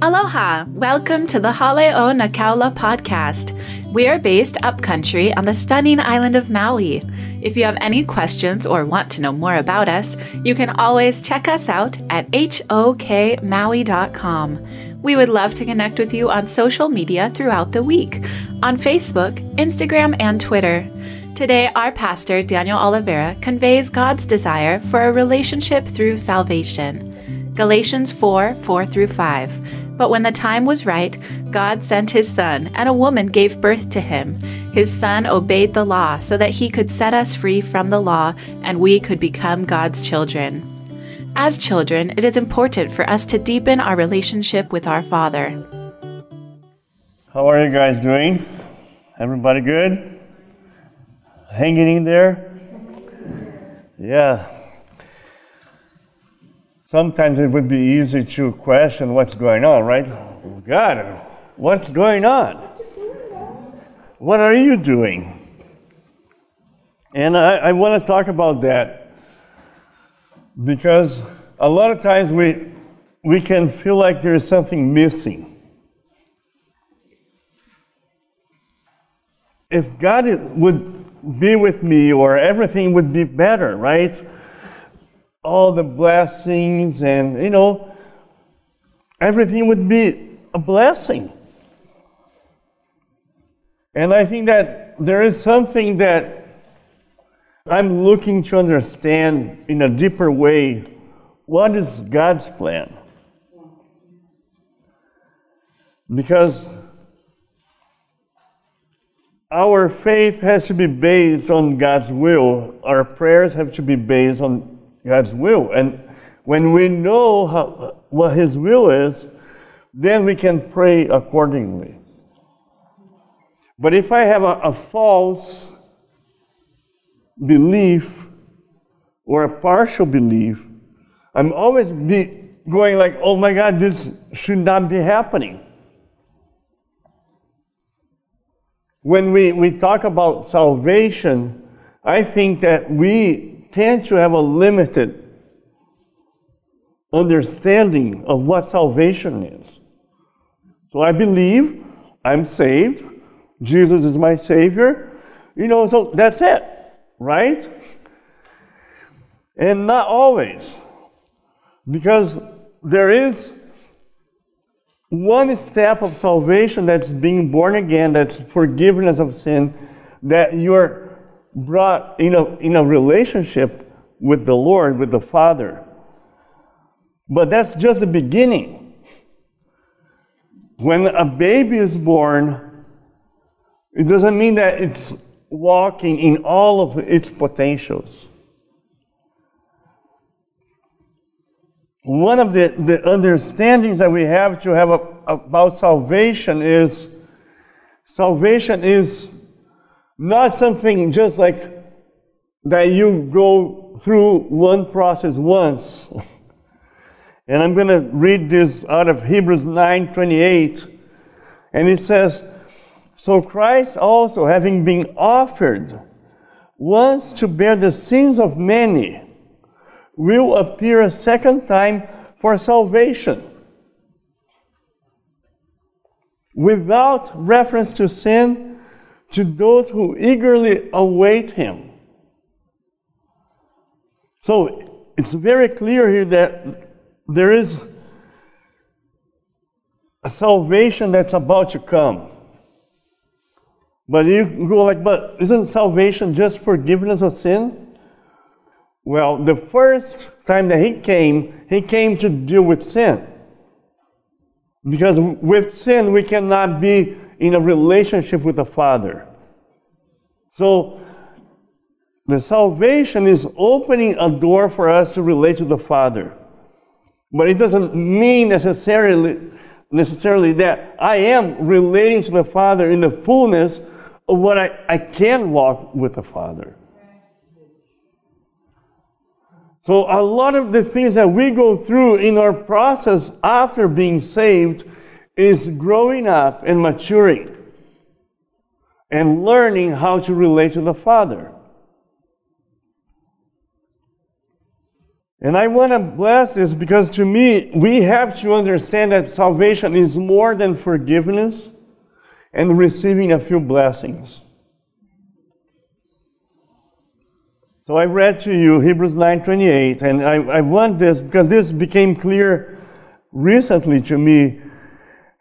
Aloha! Welcome to the Haleo Nakaula podcast. We are based upcountry on the stunning island of Maui. If you have any questions or want to know more about us, you can always check us out at hokmaui.com. We would love to connect with you on social media throughout the week on Facebook, Instagram, and Twitter. Today, our pastor, Daniel Oliveira, conveys God's desire for a relationship through salvation. Galatians 4 4 through 5. But when the time was right, God sent his son, and a woman gave birth to him. His son obeyed the law so that he could set us free from the law and we could become God's children. As children, it is important for us to deepen our relationship with our Father. How are you guys doing? Everybody good? Hanging in there? Yeah, sometimes it would be easy to question what's going on, right? God, what's going on? What are you doing? And I, I want to talk about that because a lot of times we, we can feel like there is something missing. If God would be with me, or everything would be better, right? All the blessings and, you know, everything would be a blessing. And I think that there is something that I'm looking to understand in a deeper way. What is God's plan? Because our faith has to be based on God's will, our prayers have to be based on God's will. And when we know how, what His will is, then we can pray accordingly. But if I have a, a false belief or a partial belief, I'm always be going like, oh my God, this should not be happening. When we, we talk about salvation, I think that we tend to have a limited understanding of what salvation is. So I believe I'm saved, Jesus is my Savior, you know, so that's it, right? And not always, because there is one step of salvation that's being born again, that's forgiveness of sin, that you're brought in a, in a relationship with the Lord, with the Father. But that's just the beginning. When a baby is born, it doesn't mean that it's walking in all of its potentials. One of the, the understandings that we have to have about salvation is salvation is not something just like that you go through one process once. and I'm going to read this out of Hebrews 9:28. And it says, "So Christ also having been offered once to bear the sins of many will appear a second time for salvation." Without reference to sin to those who eagerly await him. So it's very clear here that there is a salvation that's about to come. But you go like, but isn't salvation just forgiveness of sin? Well, the first time that he came, he came to deal with sin. Because with sin, we cannot be in a relationship with the Father. So, the salvation is opening a door for us to relate to the Father. But it doesn't mean necessarily, necessarily that I am relating to the Father in the fullness of what I, I can walk with the Father. So, a lot of the things that we go through in our process after being saved is growing up and maturing and learning how to relate to the Father. And I want to bless this because to me, we have to understand that salvation is more than forgiveness and receiving a few blessings. So I read to you Hebrews 9:28, and I, I want this because this became clear recently to me.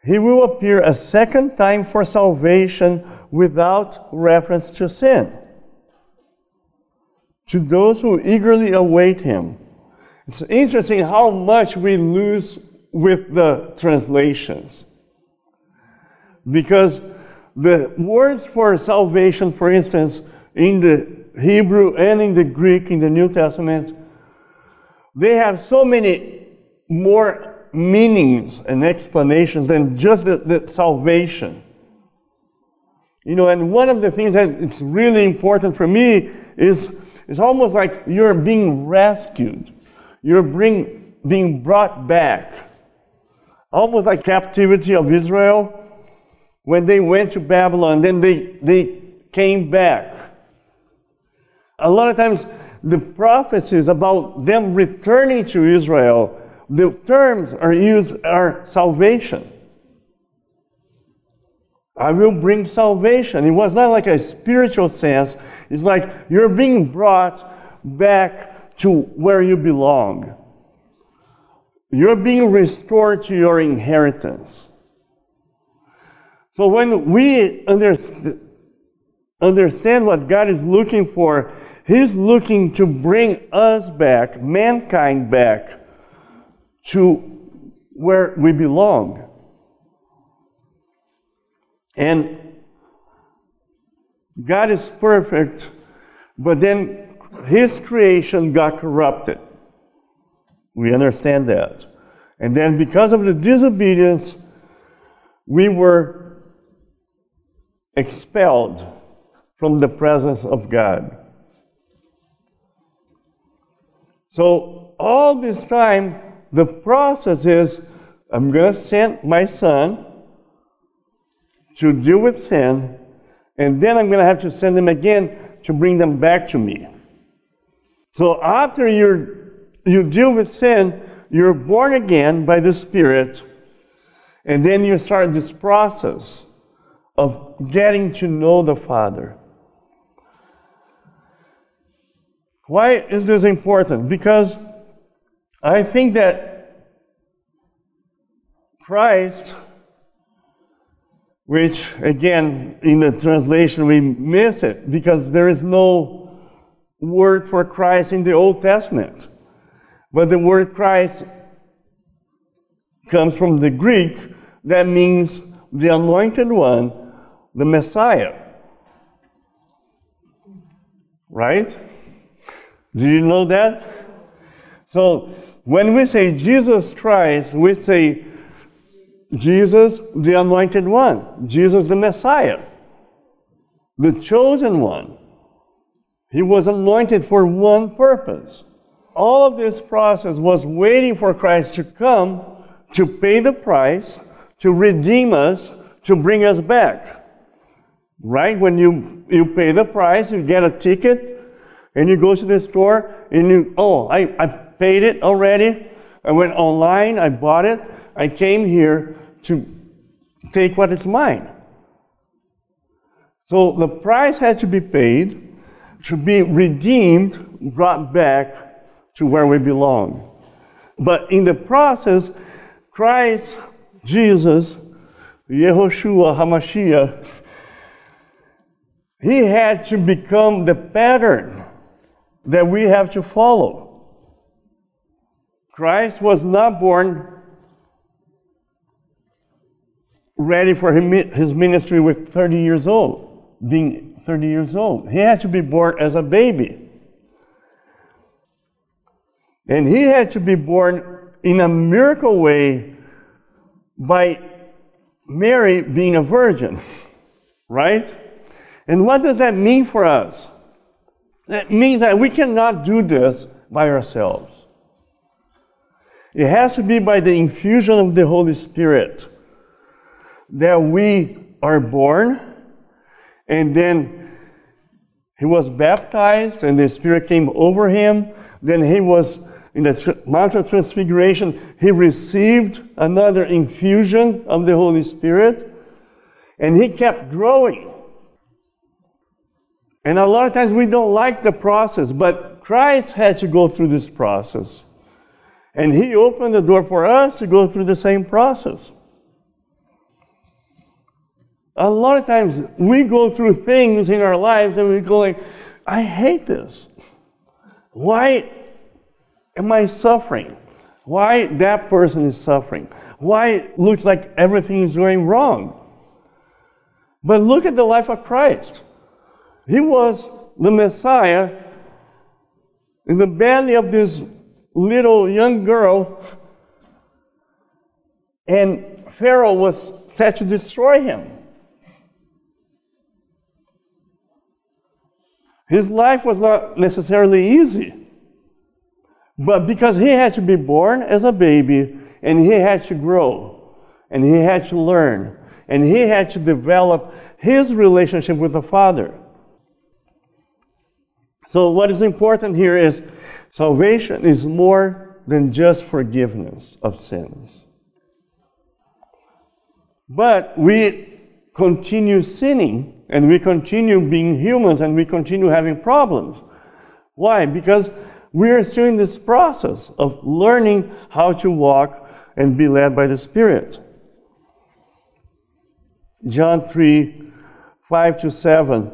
He will appear a second time for salvation without reference to sin. To those who eagerly await him. It's interesting how much we lose with the translations. Because the words for salvation, for instance, in the Hebrew and in the Greek in the New Testament, they have so many more meanings and explanations than just the, the salvation. You know, and one of the things that it's really important for me is it's almost like you're being rescued. You're bring, being brought back. Almost like captivity of Israel when they went to Babylon, and then they, they came back. A lot of times, the prophecies about them returning to Israel, the terms are used are salvation. I will bring salvation. It was not like a spiritual sense. It's like you're being brought back to where you belong. You're being restored to your inheritance. So when we understand, understand what God is looking for, He's looking to bring us back, mankind back, to where we belong. And God is perfect, but then His creation got corrupted. We understand that. And then because of the disobedience, we were expelled from the presence of God. So, all this time, the process is I'm going to send my son to deal with sin, and then I'm going to have to send them again to bring them back to me. So, after you you deal with sin, you're born again by the Spirit, and then you start this process of getting to know the Father. Why is this important? Because I think that Christ, which again in the translation we miss it because there is no word for Christ in the Old Testament. But the word Christ comes from the Greek that means the anointed one, the Messiah. Right? Do you know that? So when we say Jesus Christ, we say Jesus, the anointed one, Jesus, the Messiah, the chosen one. He was anointed for one purpose. All of this process was waiting for Christ to come to pay the price, to redeem us, to bring us back. Right? When you, you pay the price, you get a ticket, and you go to the store and you, oh, I, I paid it already. I went online, I bought it. I came here to take what is mine. So the price had to be paid to be redeemed, brought back to where we belong. But in the process, Christ, Jesus, Yehoshua HaMashiach, he had to become the pattern that we have to follow. Christ was not born ready for his ministry with 30 years old, being 30 years old. He had to be born as a baby. And he had to be born in a miracle way by Mary being a virgin, right? And what does that mean for us? That means that we cannot do this by ourselves. It has to be by the infusion of the Holy Spirit that we are born, and then he was baptized, and the Spirit came over him. Then he was in the Mount of Transfiguration, he received another infusion of the Holy Spirit, and he kept growing. And a lot of times we don't like the process, but Christ had to go through this process. And he opened the door for us to go through the same process. A lot of times we go through things in our lives and we go like, I hate this. Why am I suffering? Why that person is suffering? Why it looks like everything is going wrong? But look at the life of Christ. He was the Messiah in the belly of this little young girl, and Pharaoh was set to destroy him. His life was not necessarily easy. But because he had to be born as a baby and he had to grow and he had to learn and he had to develop his relationship with the Father. So, what is important here is salvation is more than just forgiveness of sins. But we continue sinning and we continue being humans and we continue having problems. Why? Because we are still in this process of learning how to walk and be led by the Spirit. John 3 5 to 7.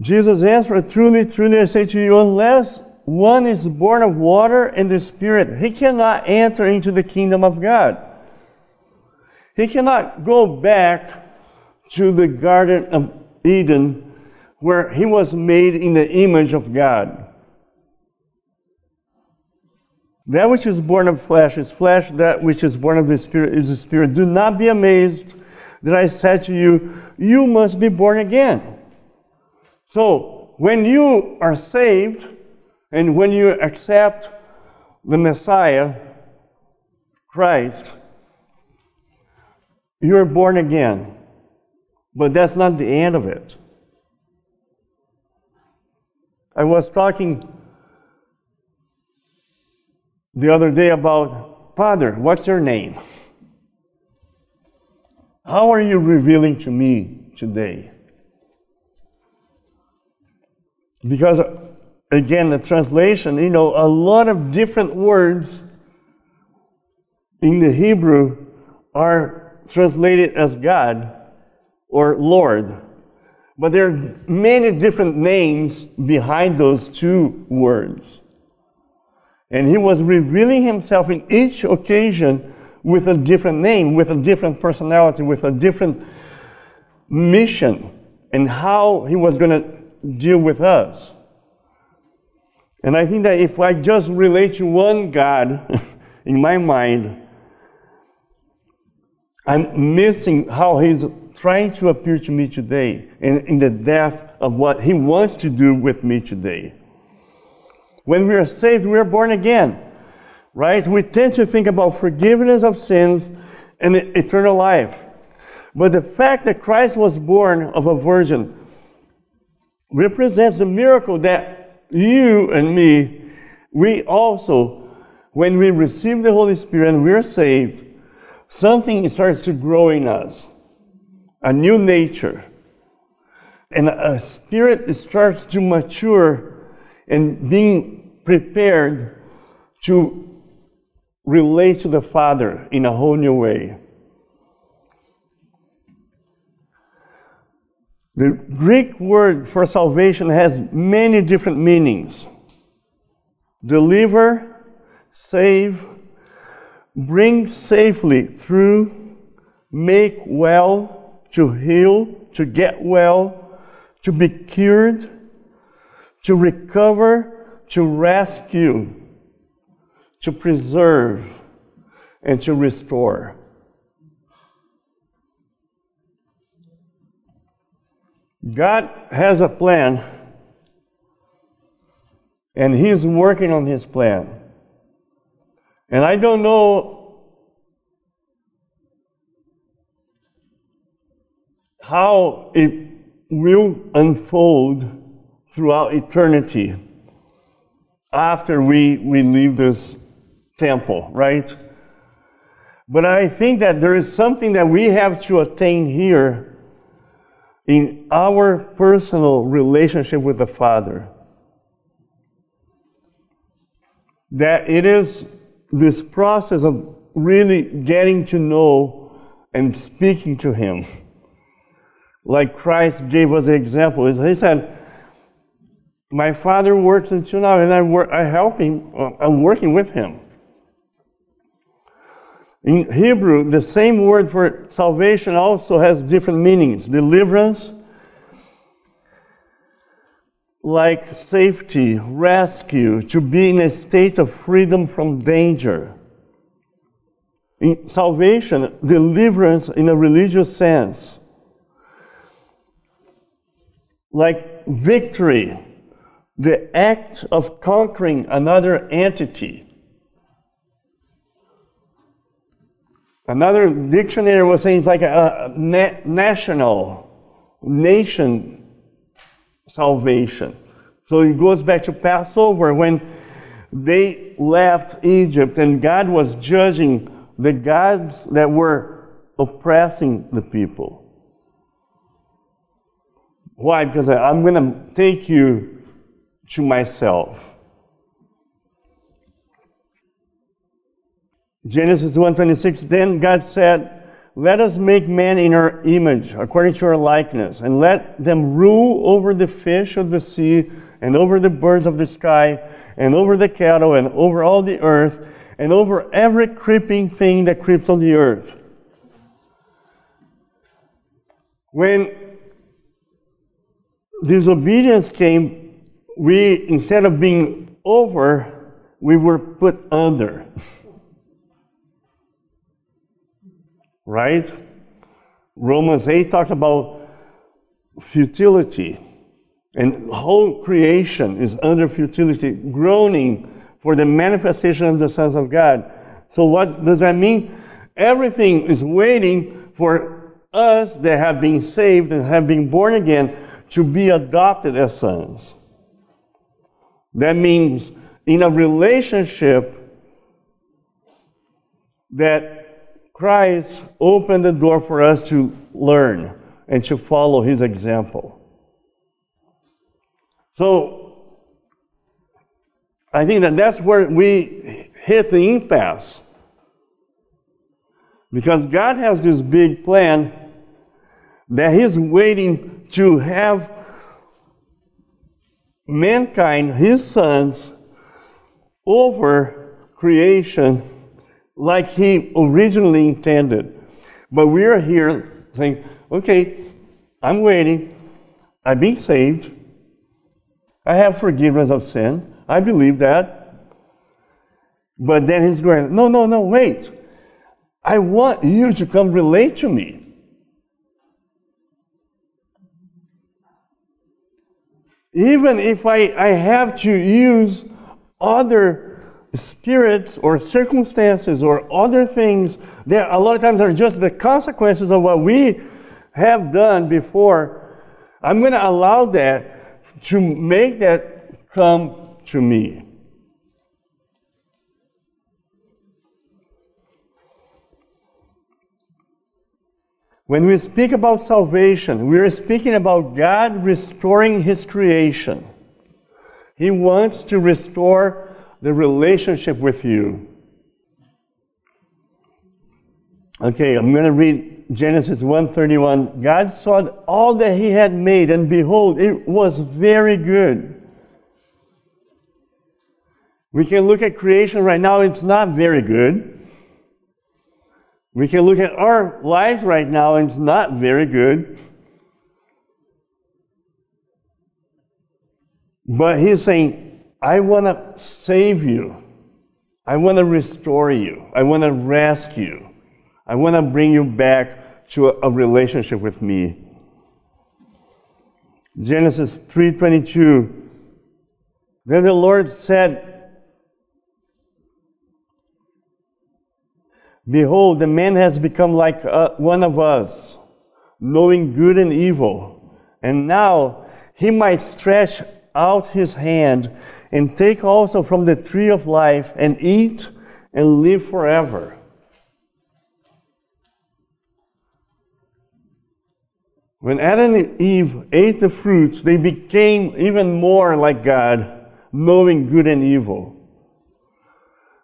Jesus answered, Truly, truly, I say to you, unless one is born of water and the Spirit, he cannot enter into the kingdom of God. He cannot go back to the Garden of Eden, where he was made in the image of God. That which is born of flesh is flesh, that which is born of the Spirit is the Spirit. Do not be amazed that I said to you, You must be born again. So, when you are saved and when you accept the Messiah, Christ, you're born again. But that's not the end of it. I was talking the other day about, Father, what's your name? How are you revealing to me today? Because, again, the translation, you know, a lot of different words in the Hebrew are translated as God or Lord. But there are many different names behind those two words. And he was revealing himself in each occasion with a different name, with a different personality, with a different mission, and how he was going to deal with us. And I think that if I just relate to one God in my mind, I'm missing how he's trying to appear to me today and in the depth of what He wants to do with me today. When we are saved, we are born again, right? We tend to think about forgiveness of sins and eternal life. But the fact that Christ was born of a virgin represents the miracle that you and me, we also, when we receive the Holy Spirit and we're saved, something starts to grow in us a new nature. And a spirit starts to mature and being prepared to relate to the Father in a whole new way. The Greek word for salvation has many different meanings deliver, save, bring safely through, make well, to heal, to get well, to be cured, to recover, to rescue, to preserve, and to restore. God has a plan, and He's working on His plan. And I don't know how it will unfold throughout eternity. after we, we leave this temple, right? But I think that there is something that we have to attain here in our personal relationship with the Father. That it is this process of really getting to know and speaking to Him. Like Christ gave us the example. He said, My Father works until now, and I, work, I help Him, uh, I'm working with Him. In Hebrew, the same word for salvation also has different meanings. Deliverance, like safety, rescue, to be in a state of freedom from danger. In salvation, deliverance in a religious sense, like victory, the act of conquering another entity Another dictionary was saying it's like a, a na- national, nation salvation. So it goes back to Passover when they left Egypt and God was judging the gods that were oppressing the people. Why? Because I'm going to take you to myself. Genesis 1:26 Then God said, "Let us make man in our image, according to our likeness, and let them rule over the fish of the sea and over the birds of the sky and over the cattle and over all the earth and over every creeping thing that creeps on the earth." When disobedience came, we instead of being over, we were put under. right? Romans 8 talks about futility. And whole creation is under futility, groaning for the manifestation of the sons of God. So, what does that mean? Everything is waiting for us that have been saved and have been born again to be adopted as sons. That means in a relationship that Christ opened the door for us to learn and to follow his example. So, I think that that's where we hit the impasse. Because God has this big plan that He's waiting to have mankind, His sons, over creation like He originally intended. But we are here saying, okay, I'm waiting. I've been saved. I have forgiveness of sin. I believe that. But then he's going, no, no, no, wait. I want you to come relate to me. Even if I, I have to use other spirits or circumstances or other things that a lot of times are just the consequences of what we have done before, I'm going to allow that to make that come to me. When we speak about salvation, we are speaking about God restoring His creation. He wants to restore the relationship with you. Okay, I'm going to read Genesis 1:31. God saw all that he had made and behold it was very good. We can look at creation right now it's not very good. We can look at our lives right now it's not very good. But he's saying I want to save you. I want to restore you. I want to rescue. I want to bring you back to a, a relationship with me. Genesis 3:22 Then the Lord said, Behold, the man has become like uh, one of us, knowing good and evil. And now he might stretch out his hand and take also from the tree of life and eat and live forever. When Adam and Eve ate the fruits, they became even more like God, knowing good and evil.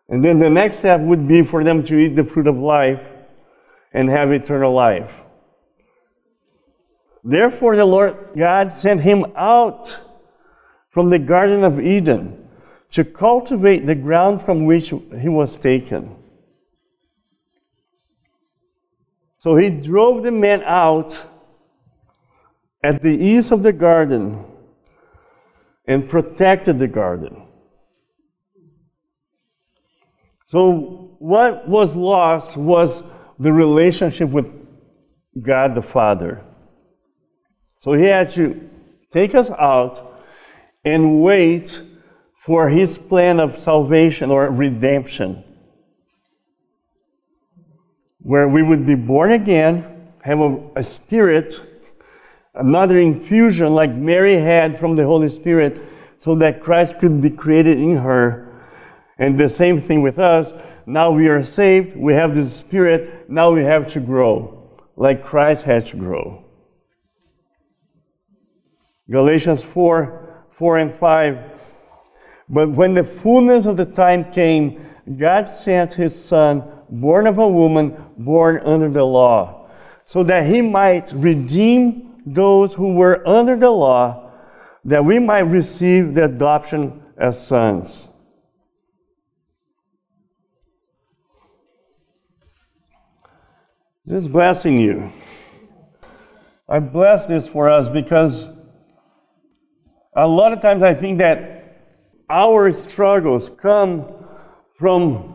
And then the next step would be for them to eat the fruit of life and have eternal life. Therefore, the Lord God sent him out from the Garden of Eden to cultivate the ground from which he was taken. So he drove the man out at the east of the garden and protected the garden. So, what was lost was the relationship with God the Father. So, he had to take us out and wait for his plan of salvation or redemption, where we would be born again, have a, a spirit, another infusion like Mary had from the Holy Spirit, so that Christ could be created in her and the same thing with us. Now we are saved, we have the Spirit, now we have to grow, like Christ had to grow. Galatians 4 4 and 5. But when the fullness of the time came, God sent his Son, born of a woman, born under the law, so that he might redeem those who were under the law, that we might receive the adoption as sons. Just blessing you. I bless this for us because a lot of times I think that our struggles come from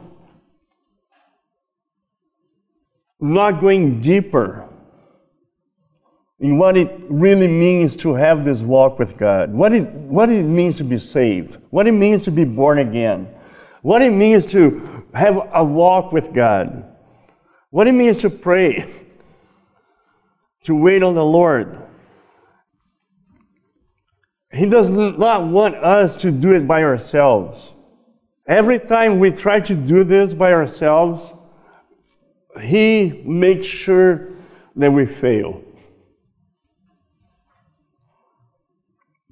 not going deeper in what it really means to have this walk with God, what it, what it means to be saved, what it means to be born again, what it means to have a walk with God. What it means to pray, to wait on the Lord. He does not want us to do it by ourselves. Every time we try to do this by ourselves, He makes sure that we fail.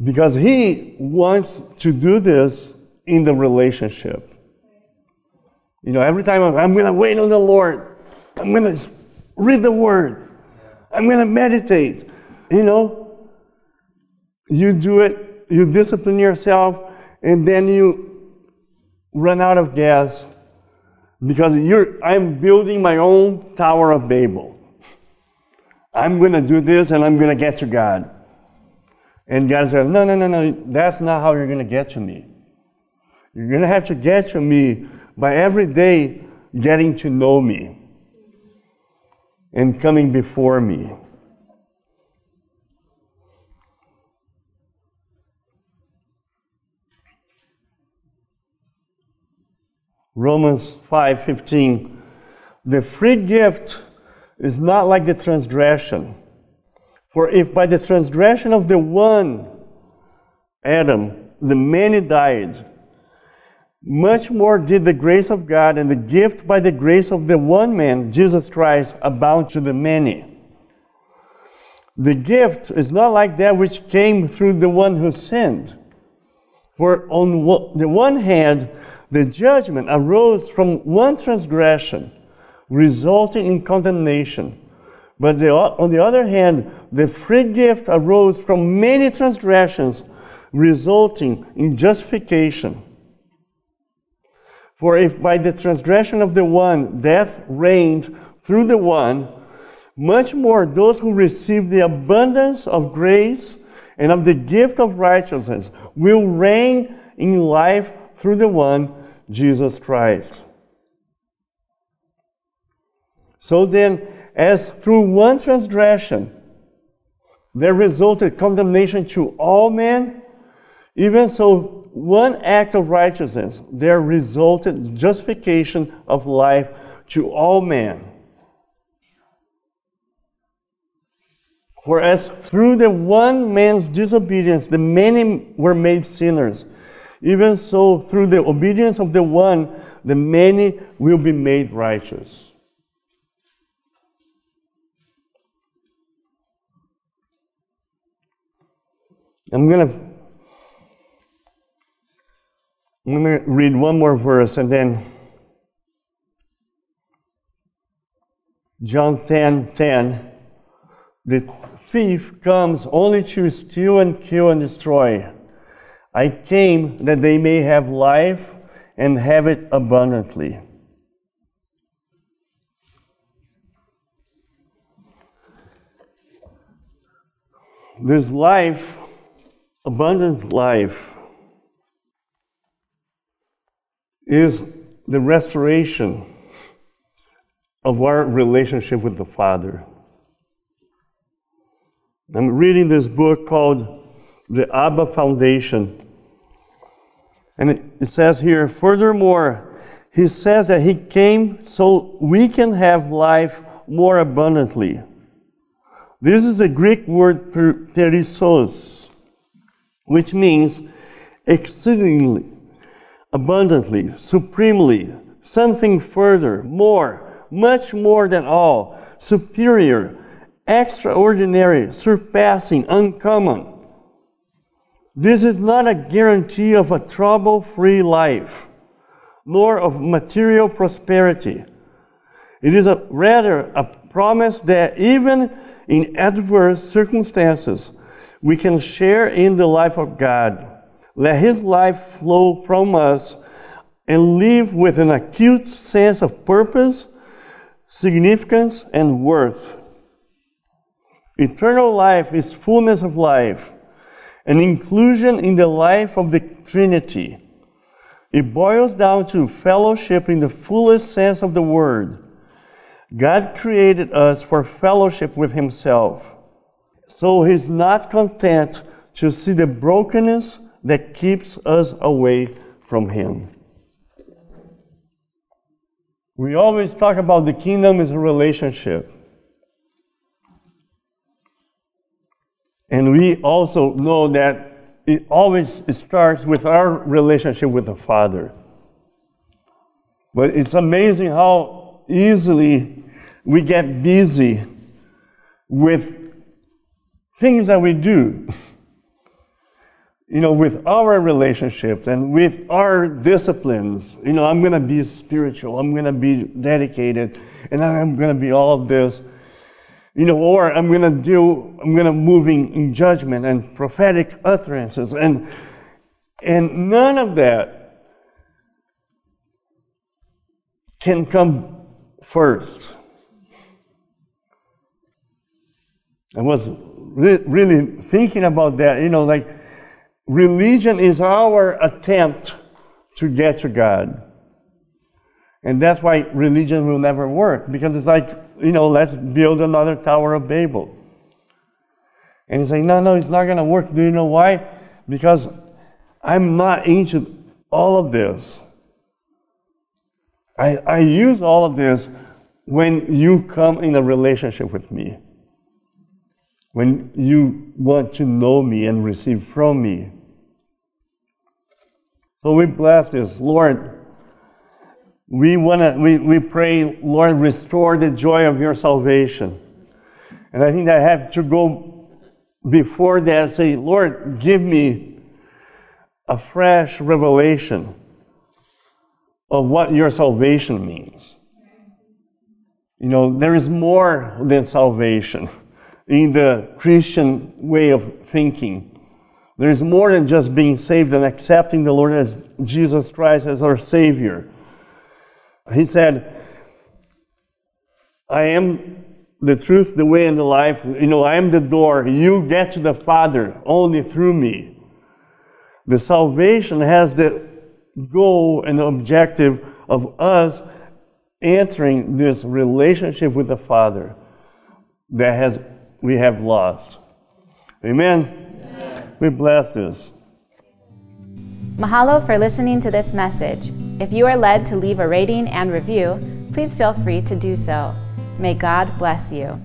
Because He wants to do this in the relationship. You know, every time I'm, I'm going to wait on the Lord, I'm going to read the word. I'm going to meditate. You know, you do it, you discipline yourself, and then you run out of gas because you're, I'm building my own Tower of Babel. I'm going to do this and I'm going to get to God. And God says, No, no, no, no, that's not how you're going to get to me. You're going to have to get to me by every day getting to know me and coming before me. Romans 5:15 The free gift is not like the transgression. For if by the transgression of the one Adam the many died, much more did the grace of God and the gift by the grace of the one man, Jesus Christ, abound to the many. The gift is not like that which came through the one who sinned. For on the one hand, the judgment arose from one transgression, resulting in condemnation. But the, on the other hand, the free gift arose from many transgressions, resulting in justification. For if by the transgression of the one death reigned through the one, much more those who receive the abundance of grace and of the gift of righteousness will reign in life through the one, Jesus Christ. So then, as through one transgression there resulted condemnation to all men, even so one act of righteousness, there resulted justification of life to all men. For as through the one man's disobedience the many were made sinners, even so through the obedience of the one the many will be made righteous. I'm going to I'm going to read one more verse and then John 10 10. The thief comes only to steal and kill and destroy. I came that they may have life and have it abundantly. This life, abundant life, is the restoration of our relationship with the Father. I'm reading this book called The Abba Foundation. And it, says here, furthermore, he says that he came so we can have life more abundantly. This is a Greek word perissos, which means exceedingly, abundantly, supremely, something further, more, much more than all, superior, extraordinary, surpassing, uncommon. This is not a guarantee of a trouble free life, nor of material prosperity. It is a, rather a promise that even in adverse circumstances, we can share in the life of God. Let His life flow from us and live with an acute sense of purpose significance, and worth. Eternal life is fullness of life, an inclusion in the life of the Trinity. It boils down to fellowship in the fullest sense of the word. God created us for fellowship with Himself. So He's not content to see the brokenness that keeps us away from Him. We always talk about the kingdom is a relationship. And we also know that it always starts with our relationship with the Father. But it's amazing how easily we get busy with things that we do. you know, with our relationships and with our disciplines, you know, I'm going to be spiritual, I'm going to be dedicated, and I'm going to be all of this, you know, or I'm going to do, I'm going to move in, in judgment and prophetic utterances, and and none of that can come first. I was re- really thinking about that, you know, like Religion is our attempt to get to God. And that's why religion will never work, because it's like, you know, let's build another Tower of Babel. And he's like, no, no, it's not going to work. Do you know why? Because I'm not into all of this. I, I use all of this when you come in a relationship with me, when you want to know me and receive from me. So we bless this. Lord, we want to, we, we pray, Lord, restore the joy of your salvation. And I think I have to go before that and say, Lord, give me a fresh revelation of what your salvation means. You know, there is more than salvation in the Christian way of thinking. There is more than just being saved and accepting the Lord as Jesus Christ as our Savior. He said, I am the truth, the way, and the life. You know, I am the door. You get to the Father only through me. The salvation has the goal and objective of us entering this relationship with the Father that has we have lost. Amen. We bless this. Mahalo for listening to this message. If you are led to leave a rating and review, please feel free to do so. May God bless you.